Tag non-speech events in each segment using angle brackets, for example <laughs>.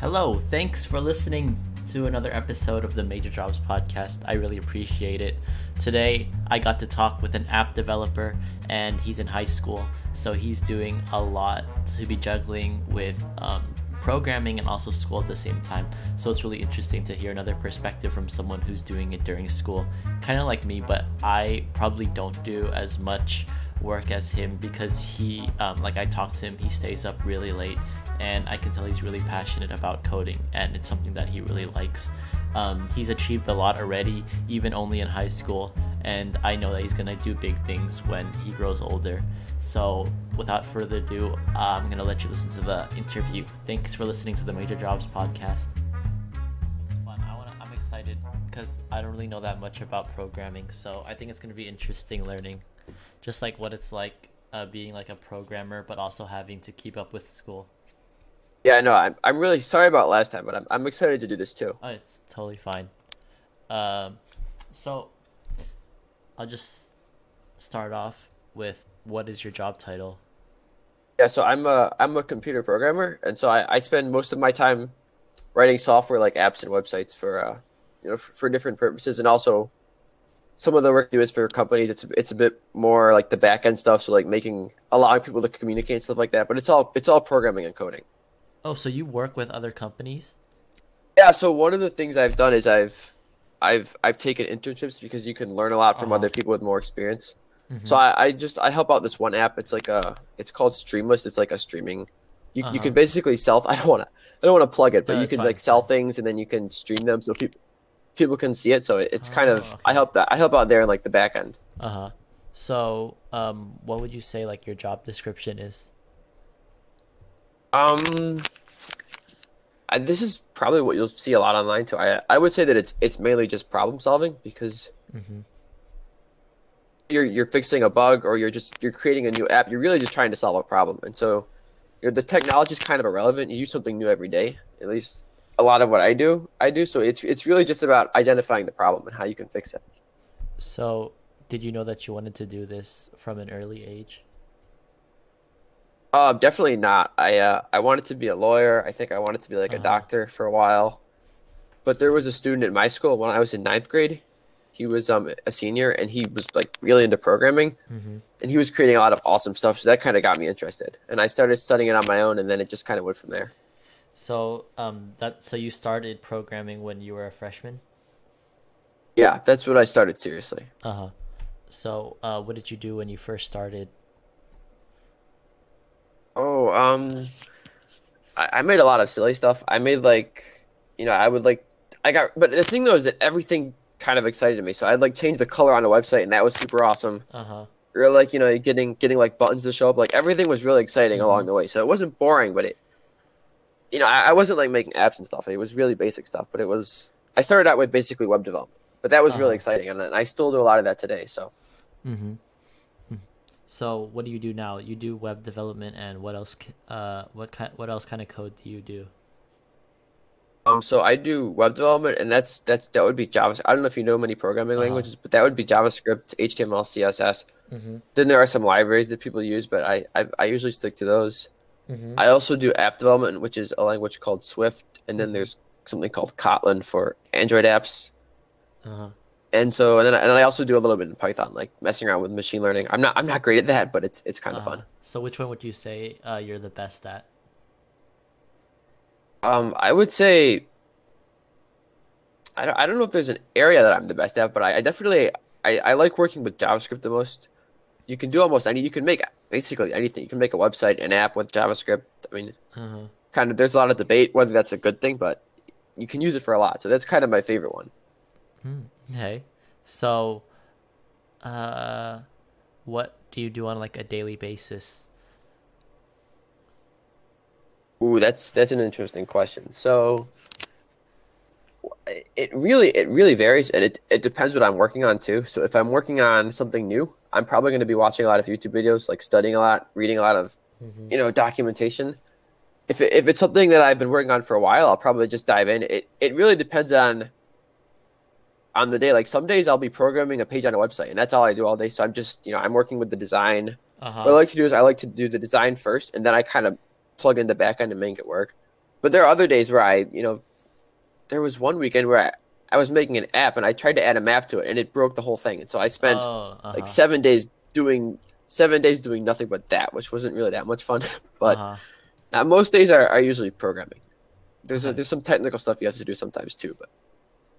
Hello, thanks for listening to another episode of the Major Jobs podcast. I really appreciate it. Today, I got to talk with an app developer, and he's in high school, so he's doing a lot to be juggling with um, programming and also school at the same time. So it's really interesting to hear another perspective from someone who's doing it during school. Kind of like me, but I probably don't do as much work as him because he, um, like I talked to him, he stays up really late and I can tell he's really passionate about coding and it's something that he really likes. Um, he's achieved a lot already, even only in high school, and I know that he's gonna do big things when he grows older. So, without further ado, I'm gonna let you listen to the interview. Thanks for listening to the Major Jobs podcast. Fun. I'm excited because I don't really know that much about programming, so I think it's gonna be interesting learning, just like what it's like uh, being like a programmer, but also having to keep up with school. Yeah, I know. I'm I'm really sorry about last time, but I'm I'm excited to do this too. Oh, it's totally fine. Um, so I'll just start off with what is your job title? Yeah, so I'm a I'm a computer programmer, and so I, I spend most of my time writing software like apps and websites for uh you know for, for different purposes, and also some of the work I do is for companies. It's it's a bit more like the back end stuff, so like making allowing people to communicate and stuff like that. But it's all it's all programming and coding. Oh, so you work with other companies? Yeah. So one of the things I've done is I've I've I've taken internships because you can learn a lot from Uh-huh. other people with more experience. Mhm. So I, I just I help out this one app. It's like a it's called Streamless. It's like a streaming. You, you Uh-huh. can basically sell. <laughs> I don't want to I don't want to plug it, but No, you can fine, like sell things and then you can stream them so people people can see it. So it, it's kind Oh, of okay. I help that I help out there in like the back end. Uh huh. So, um, what would you say like your job description is? Um, I, this is probably what you'll see a lot online too. I I would say that it's it's mainly just problem solving because Mm-hmm. you're you're fixing a bug or you're just you're creating a new app. You're really just trying to solve a problem, and so you're, the technology is kind of irrelevant. You use something new every day. At least a lot of what I do, I do. So it's it's really just about identifying the problem and how you can fix it. So, did you know that you wanted to do this from an early age? Uh, definitely not. I uh, I wanted to be a lawyer. I think I wanted to be like a Uh-huh. doctor for a while. But there was a student at my school when I was in ninth grade. He was um a senior and he was like really into programming Mm-hmm. and he was creating a lot of awesome stuff. So that kind of got me interested. And I started studying it on my own and then it just kind of went from there. So, um, that so you started programming when you were a freshman? Yeah, that's what I started seriously. Uh huh. So, uh, what did you do when you first started? Oh, um, I, I made a lot of silly stuff. I made like, you know, I would like, I got, but the thing though is that everything kind of excited me. So I'd like change the color on a website, and that was super awesome. Uh huh. Or like, you know, getting getting like buttons to show up. Like everything was really exciting Mhm. along the way. So it wasn't boring, but it, you know, I, I wasn't like making apps and stuff. It was really basic stuff. But it was, I started out with basically web development, but that was Uh-huh. really exciting, and I still do a lot of that today. So. Mm-hmm. So, what do you do now? You do web development, and what else? Uh, what kind? What else kind of code do you do? Um, so I do web development, and that's that's that would be Java. I don't know if you know many programming Uh-huh. languages, but that would be JavaScript, HTML, CSS. Mm-hmm. Then there are some libraries that people use, but I I, I usually stick to those. Mm-hmm. I also do app development, which is a language called Swift, and then there's something called Kotlin for Android apps. Uh-huh. And so, and then and I also do a little bit in Python, like messing around with machine learning. I'm not I'm not great at that, but it's it's kind of Uh-huh. fun. So, which one would you say uh, you're the best at? Um, I would say I don't, I don't know if there's an area that I'm the best at, but I, I definitely I, I like working with JavaScript the most. You can do almost any you can make basically anything. You can make a website, an app with JavaScript. I mean, Uh-huh. kind of there's a lot of debate whether that's a good thing, but you can use it for a lot. So that's kind of my favorite one. Hmm. Okay. So, uh, what do you do on like a daily basis? Ooh, that's that's an interesting question. So it really it really varies and it, it depends what I'm working on too. So if I'm working on something new, I'm probably going to be watching a lot of YouTube videos, like studying a lot, reading a lot of you know documentation. If it, if it's something that I've been working on for a while, I'll probably just dive in. It it really depends on on the day. Like some days I'll be programming a page on a website and that's all I do all day. So I'm just, you know, I'm working with the design. Uh-huh. What I like to do is I like to do the design first and then I kind of plug in the back end and make it work. but there are other days where I, you know, there was one weekend where I, I was making an app and I tried to add a map to it and it broke the whole thing. And so I spent Oh, uh-huh. like seven days doing seven days doing nothing but that, which wasn't really that much fun. <laughs> but uh-huh. uh, most days are, are usually programming. There's a, there's some technical stuff you have to do sometimes too, but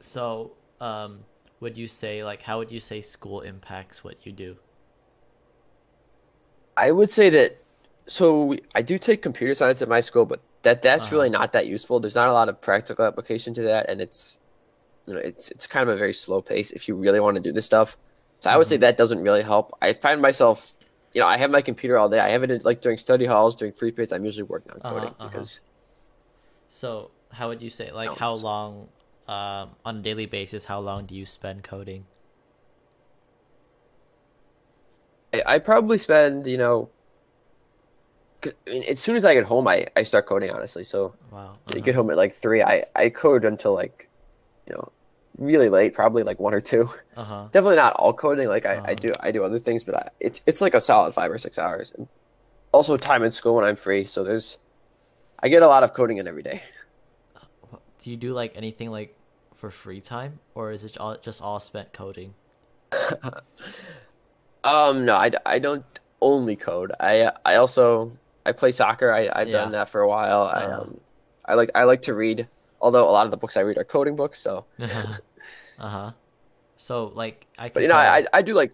So, um, would you say like how would you say school impacts what you do? I would say that. So I do take computer science at my school, but that that's Uh-huh. really not that useful. There's not a lot of practical application to that, and it's you know it's it's kind of a very slow pace if you really want to do this stuff. So I would say Mm-hmm. that doesn't really help. I find myself, you know, I have my computer all day. I have it like during study halls, during free periods. I'm usually working on Uh-huh, coding uh-huh. because So, how would you say like No, how long um on a daily basis how long do you spend coding? I, I probably spend you know. 'cause, I mean, as soon as I get home, I, I start coding honestly. So Wow. I uh-huh. get home at like three. I, I code until like, you know, really late, probably like one or two. Uh-huh. Definitely not all coding. Like I, Uh-huh. I do I do other things, but I, it's it's like a solid five or six hours. And also time in school when I'm free. So there's, I get a lot of coding in every day. Do you do like anything like for free time or is it all just all spent coding? <laughs> Um, no, I, I don't only code. I I also I play soccer. I I've done that for a while. I Uh-huh. um I like I like to read. Although a lot of the books I read are coding books. So, <laughs> uh-huh. So like I can but you know I I do like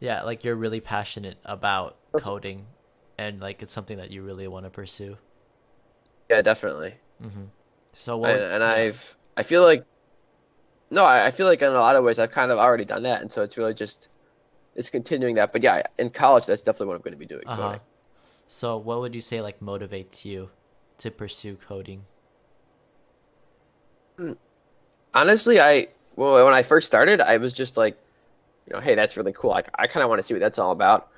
yeah, like you're really passionate about coding and like it's something that you really want to pursue. yeah definitely. Mm-hmm. So and, what and yeah. I've I feel like no, I, I feel like in a lot of ways I've kind of already done that, and so it's really just it's continuing that. But yeah, in college, that's definitely what I'm going to be doing. Uh-huh. So what would you say like motivates you to pursue coding? Honestly, I well when I first started, I was just like, you know, hey, that's really cool. I I kind of want to see what that's all about.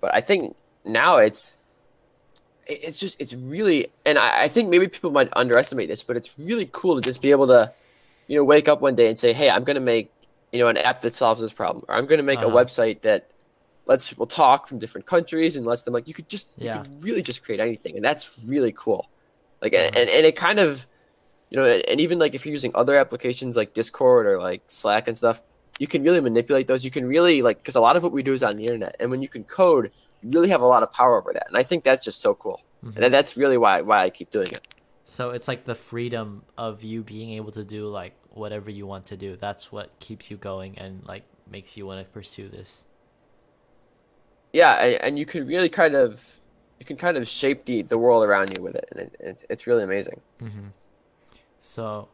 But I think now it's it's just it's really and I, I think maybe people might underestimate this, but it's really cool to just be able to, you know, wake up one day and say, hey, I'm going to make you know an app that solves this problem, or I'm going to make Uh-huh. a website that lets people talk from different countries and lets them like you could just Yeah. you could really just create anything, and that's really cool. Like Uh-huh. and, and it kind of you know and even like if you're using other applications like discord or like slack and stuff you can really manipulate those you can really like because a lot of what we do is on the internet and when you can code you really have a lot of power over that and i think that's just so cool Mhm. and that's really why why i keep doing it So it's like the freedom of you being able to do like whatever you want to do. That's what keeps you going and like makes you want to pursue this. yeah and, and you can really kind of you can kind of shape the the world around you with it and it, it's, it's really amazing Mm-hmm. So,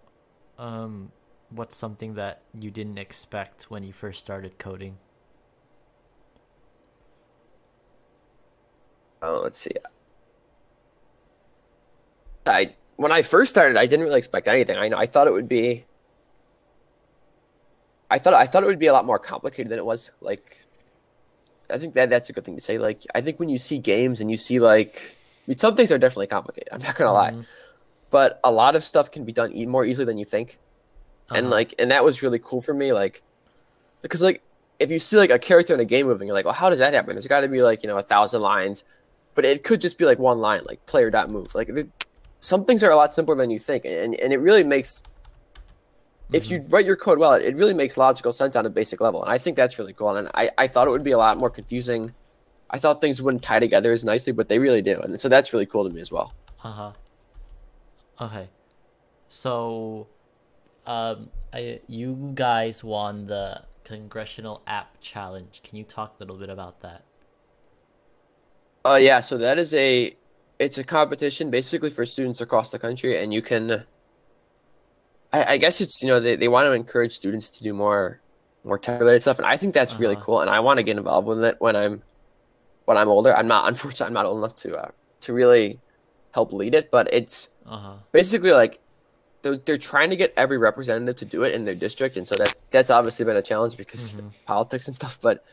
um, what's something that you didn't expect when you first started coding? Oh, let's see. I when I first started, I didn't really expect anything. I know I thought it would be. I thought I thought it would be a lot more complicated than it was. Like, I think that that's a good thing to say. Like, I think when you see games and you see like, I mean, some things are definitely complicated. I'm not gonna lie, Mhm. but a lot of stuff can be done e- more easily than you think and Uh-huh. like and that was really cool for me like because like if you see like a character in a game moving you're like well how does that happen there's got to be like you know a thousand lines but it could just be like one line like player dot move like some things are a lot simpler than you think and, and it really makes if you write your code well it, it really makes logical sense on a basic level and i think that's really cool and I, I thought it would be a lot more confusing i thought things wouldn't tie together as nicely but they really do and so that's really cool to me as well Uh huh. Okay. So, um, I you guys won the Congressional App Challenge. Can you talk a little bit about that? Uh, yeah, so that is a it's a competition basically for students across the country, and you can. I, I guess it's you know they, they want to encourage students to do more more tech related stuff, and I think that's really Uh-huh. cool, and I want to get involved with it when I'm when I'm older. I'm not <laughs> unfortunately I'm not old enough to uh, to really help lead it, but it's Uh huh. basically like they're, they're trying to get every representative to do it in their district, and so that that's obviously been a challenge because Mhm. politics and stuff. But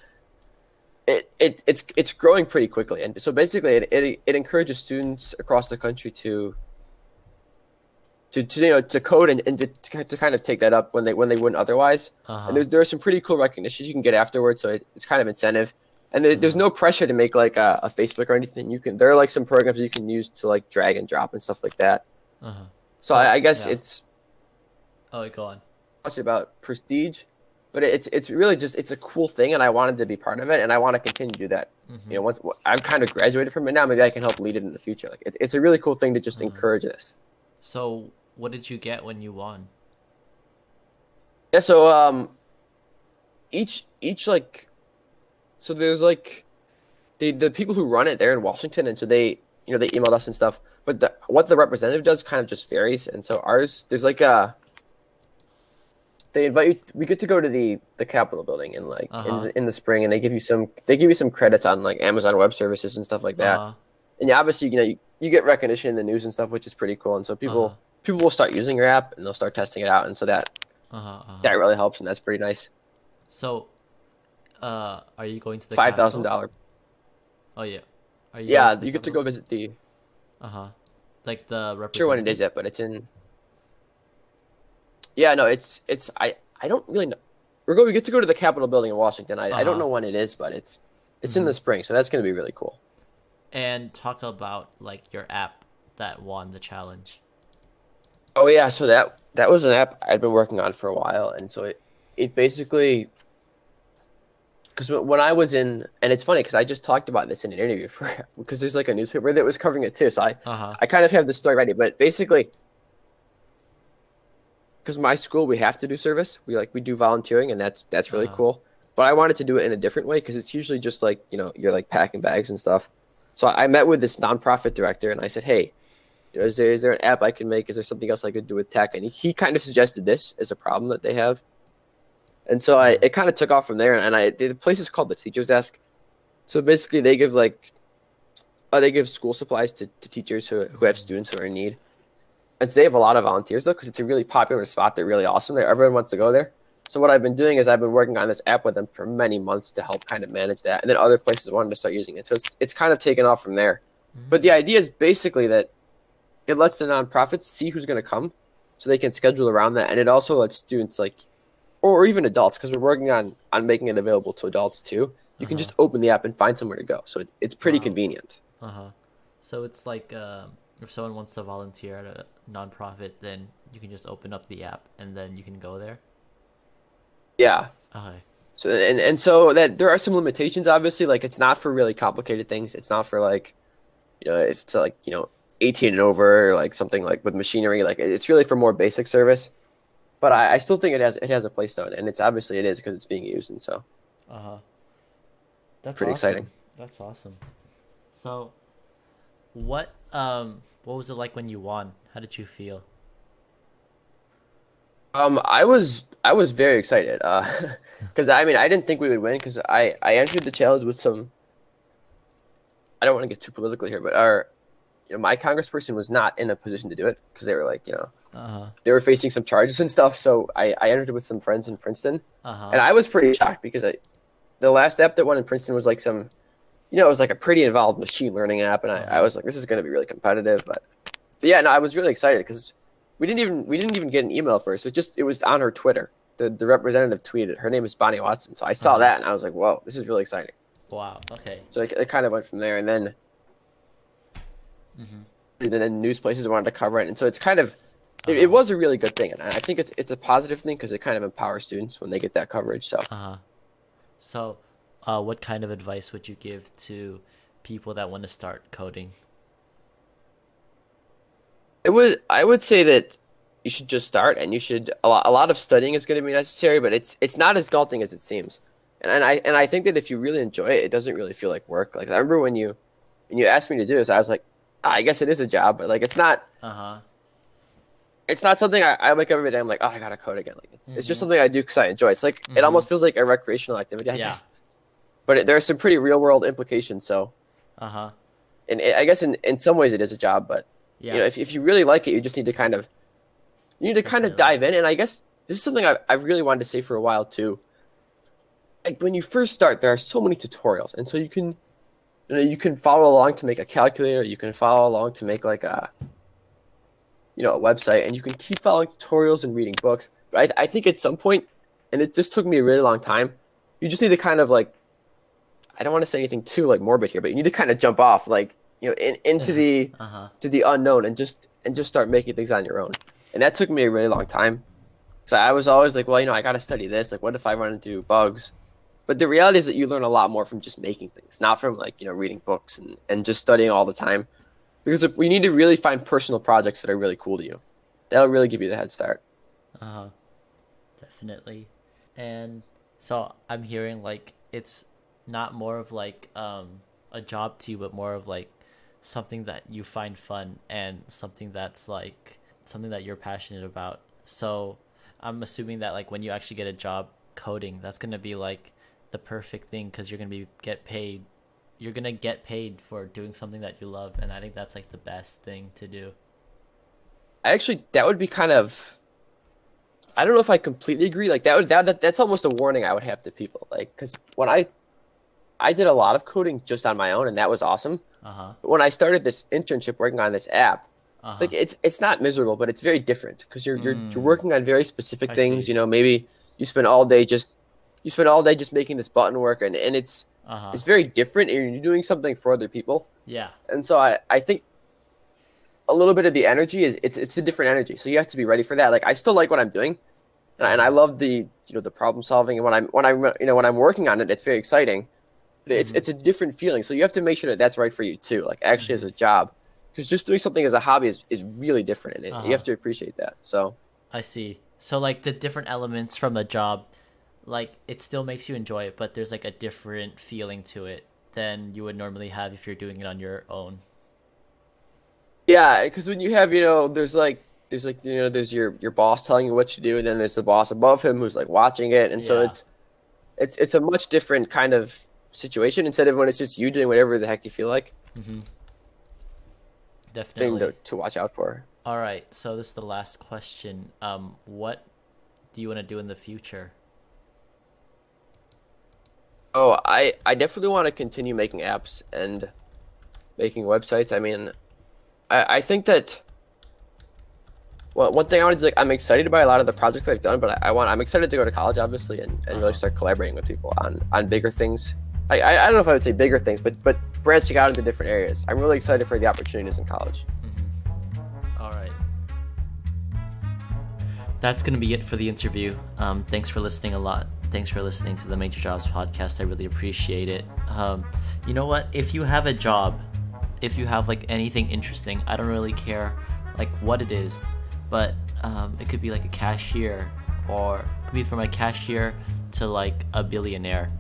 it, it it's it's growing pretty quickly, and so basically it, it it encourages students across the country to to, to you know to code and, and to, to kind of take that up when they when they wouldn't otherwise. Uh huh. And there, there are some pretty cool recognitions you can get afterwards, so it, it's kind of incentive. And there, there's no pressure to make like a, a Facebook or anything. You can there are like some programs you can use to like drag and drop and stuff like that. Uh-huh. So, So, I, I guess yeah. it's Oh, go on. much about prestige, but it's it's really just it's a cool thing, and I wanted to be part of it, and I want to continue to do that. Mhm. You know, once I've kind of graduated from it now, maybe I can help lead it in the future. Like it's it's a really cool thing to just Mhm. encourage this. So, what did you get when you won? Yeah. So um, each each like, so there's like, the the people who run it, they're in Washington, and so they you know they emailed us and stuff. But the, what the representative does kind of just varies, and so ours there's like a. They invite you. We get to go to the the Capitol building in like Uh-huh. in, the, in the spring, and they give you some they give you some credits on like Amazon Web Services and stuff like that. Uh, And yeah, obviously you know you, you get recognition in the news and stuff, which is pretty cool. And so people Uh-huh. people will start using your app and they'll start testing it out, and so that uh-huh, uh-huh. that really helps, and that's pretty nice. So, uh, are you going to the five thousand dollar? Oh yeah. Are you Yeah, you get to go visit the. Uh huh. Like the representative. Sure when it is yet, but it's in. Yeah, no, it's it's I I don't really know. We're going. We get to go to the Capitol building in Washington. I, I don't Uh-huh. know when it is, but it's it's in the spring, so that's gonna be really cool. And talk about like your app that won the challenge. Oh yeah, so that that was an app I'd been working on for a while, and so it it basically because when I was in, and it's funny because I just talked about this in an interview <laughs> for because there's like a newspaper that was covering it too, so I Uh huh. I kind of have the story ready, but basically, because my school we have to do service, we like we do volunteering, and that's that's really Uh-huh. cool. But I wanted to do it in a different way because it's usually just like you know you're like packing bags and stuff. So I met with this nonprofit director, and I said, hey, you know, is there is there an app I can make? Is there something else I could do with tech? And he, he kind of suggested this as a problem that they have. And so I it kind of took off from there. And I the place is called the Teacher's Desk. So basically, they give like uh, they give school supplies to, to teachers who, who have students who are in need. And so they have a lot of volunteers though, because it's a really popular spot. They're really awesome there. Everyone wants to go there. So what I've been doing is I've been working on this app with them for many months to help kind of manage that. And then other places wanted to start using it. So it's it's kind of taken off from there. But the idea is basically that it lets the nonprofits see who's going to come so they can schedule around that. And it also lets students like, or even adults, because we're working on, on making it available to adults too. You can Uh-huh. just open the app and find somewhere to go. So it, it's pretty Wow. convenient. Uh huh. So it's like um, if someone wants to volunteer at a nonprofit, then you can just open up the app and then you can go there. Yeah. Okay. So and, and so that there are some limitations obviously like it's not for really complicated things. It's not for like you know if it's like you know 18 and over or like something like with machinery like it's really for more basic service. But I, I still think it has it has a place though and it's obviously it is because it's being used and so Uh huh. That's Pretty awesome. exciting. That's awesome. So, what um what was it like when you won? How did you feel? Um, I was I was very excited, uh, <laughs> because I mean I didn't think we would win because I I entered the challenge with some. I don't want to get too political here, but our, you know, my congressperson was not in a position to do it because they were like you know Uh huh. they were facing some charges and stuff. So I I entered it with some friends in Princeton, Uh huh. and I was pretty shocked because I, the last app that won in Princeton was like some, you know, it was like a pretty involved machine learning app, and I, I was like, this is going to be really competitive. But, but yeah, no, I was really excited because we didn't even we didn't even get an email first. It just it was on her Twitter. The the representative tweeted. Her name is Bonnie Watson. So I saw Uh-huh. that and I was like, whoa, this is really exciting. Wow. Okay. So it, it kind of went from there, and then Mm-hmm. and then news places wanted to cover it, and so it's kind of. It, it Uh-huh. was a really good thing, and I think it's it's a positive thing because it kind of empowers students when they get that coverage. So Uh huh. So, uh, what kind of advice would you give to people that want to start coding? It would I would say that you should just start and you should a lot, a lot of studying is going to be necessary, but it's it's not as daunting as it seems. And, and I and I think that if you really enjoy it, it doesn't really feel like work. Like I remember when you when you asked me to do this, I was like, ah, I guess it is a job, but like it's not Uh huh. it's not something I, I wake up every day. I'm like, oh, I gotta code again. Like it's it's just Mhm. something I do because I enjoy. It's like Mhm. it almost feels like a recreational activity. I Yeah. guess. But it, there are some pretty real world implications. So, Uh huh. and it, I guess in, in some ways it is a job, but Yeah. you know, if, if you really like it, you just need to kind of, you need to kind of dive in. And I guess this is something I, I've really wanted to say for a while too. Like when you first start, there are so many tutorials, and so you can, you know, you can follow along to make a calculator. You can follow along to make like a, you know, a website, and you can keep following tutorials and reading books. But I, I think at some point, and it just took me a really long time, you just need to kind of like, I don't want to say anything too like morbid here, but you need to kind of jump off. Like you know, in, into the <laughs> Uh-huh. to the unknown and just and just start making things on your own. And that took me a really long time. So I was always like, well, you know, I got to study this. Like, what if I run into bugs? But the reality is that you learn a lot more from just making things, not from like you know reading books and, and just studying all the time. Because if we need to really find personal projects that are really cool to you, that'll really give you the head start. Uh-huh. Definitely. And so I'm hearing like it's not more of like um a job to you, but more of like something that you find fun and something that's like something that you're passionate about. So I'm assuming that like when you actually get a job coding, that's gonna be like the perfect thing because you're gonna be get paid. You're gonna get paid for doing something that you love, and I think that's like the best thing to do. I actually, that would be kind of. I don't know if I completely agree. Like that would that that's almost a warning I would have to people. Like because when I, I did a lot of coding just on my own, and that was awesome. Uh huh. When I started this internship working on this app, Uh-huh. like it's it's not miserable, but it's very different because you're you're you're working on very specific I things. see. You know, maybe you spend all day just you spend all day just making this button work, and and it's uh huh. it's very different, and you're doing something for other people. Yeah. And so I, I think a little bit of the energy is it's it's a different energy. So you have to be ready for that. Like I still like what I'm doing, and I, and I love the you know the problem solving. And when I'm when I'm you know when I'm working on it, it's very exciting. But it's it's a different feeling. So you have to make sure that that's right for you too. Like actually as a job, because just doing something as a hobby is, is really different, and it, Uh-huh. you have to appreciate that. So I see. So like the different elements from a job, like it still makes you enjoy it, but there's like a different feeling to it than you would normally have if you're doing it on your own. yeah, because when you have you know there's like there's like you know there's your your boss telling you what to do, and then there's the boss above him who's like watching it, and so it's it's it's a much different kind of situation instead of when it's just you doing whatever the heck you feel like thing Definitely. to, to watch out for. All right. So this is the last question. Um, what do you want to do in the future? Oh, I I definitely want to continue making apps and making websites. I mean, I I think that. Well, one thing I want to do, like, I'm excited by a lot of the projects I've done, but I, I want, I'm excited to go to college, obviously, and, and really start collaborating with people on, on bigger things. I, I, don't know if I would say bigger things, but, but branching out into different areas. I'm really excited for the opportunities in college. All right. That's going to be it for the interview. Um, thanks for listening a lot. Thanks for listening to the Major Jobs podcast. I really appreciate it. Um, you know what? If you have a job, if you have like anything interesting, I don't really care like what it is, but um, it could be like a cashier or it could be from a cashier to like a billionaire.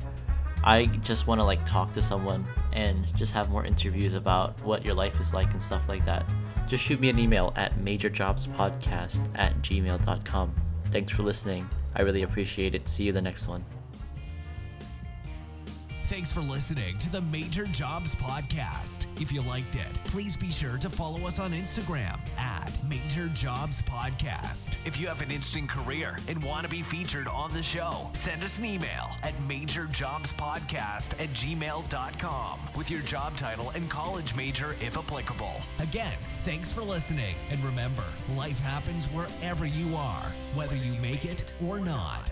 I just want to like talk to someone and just have more interviews about what your life is like and stuff like that. Just shoot me an email at majorjobspodcast at gmail.com. Thanks for listening. I really appreciate it. See you the next one. Thanks for listening to the Major Jobs Podcast. If you liked it, please be sure to follow us on Instagram at Major Jobs Podcast. If you have an interesting career and want to be featured on the show, send us an email at majorjobspodcast at gmail.com with your job title and college major if applicable. Again, thanks for listening. And remember, life happens wherever you are, whether you make it or not.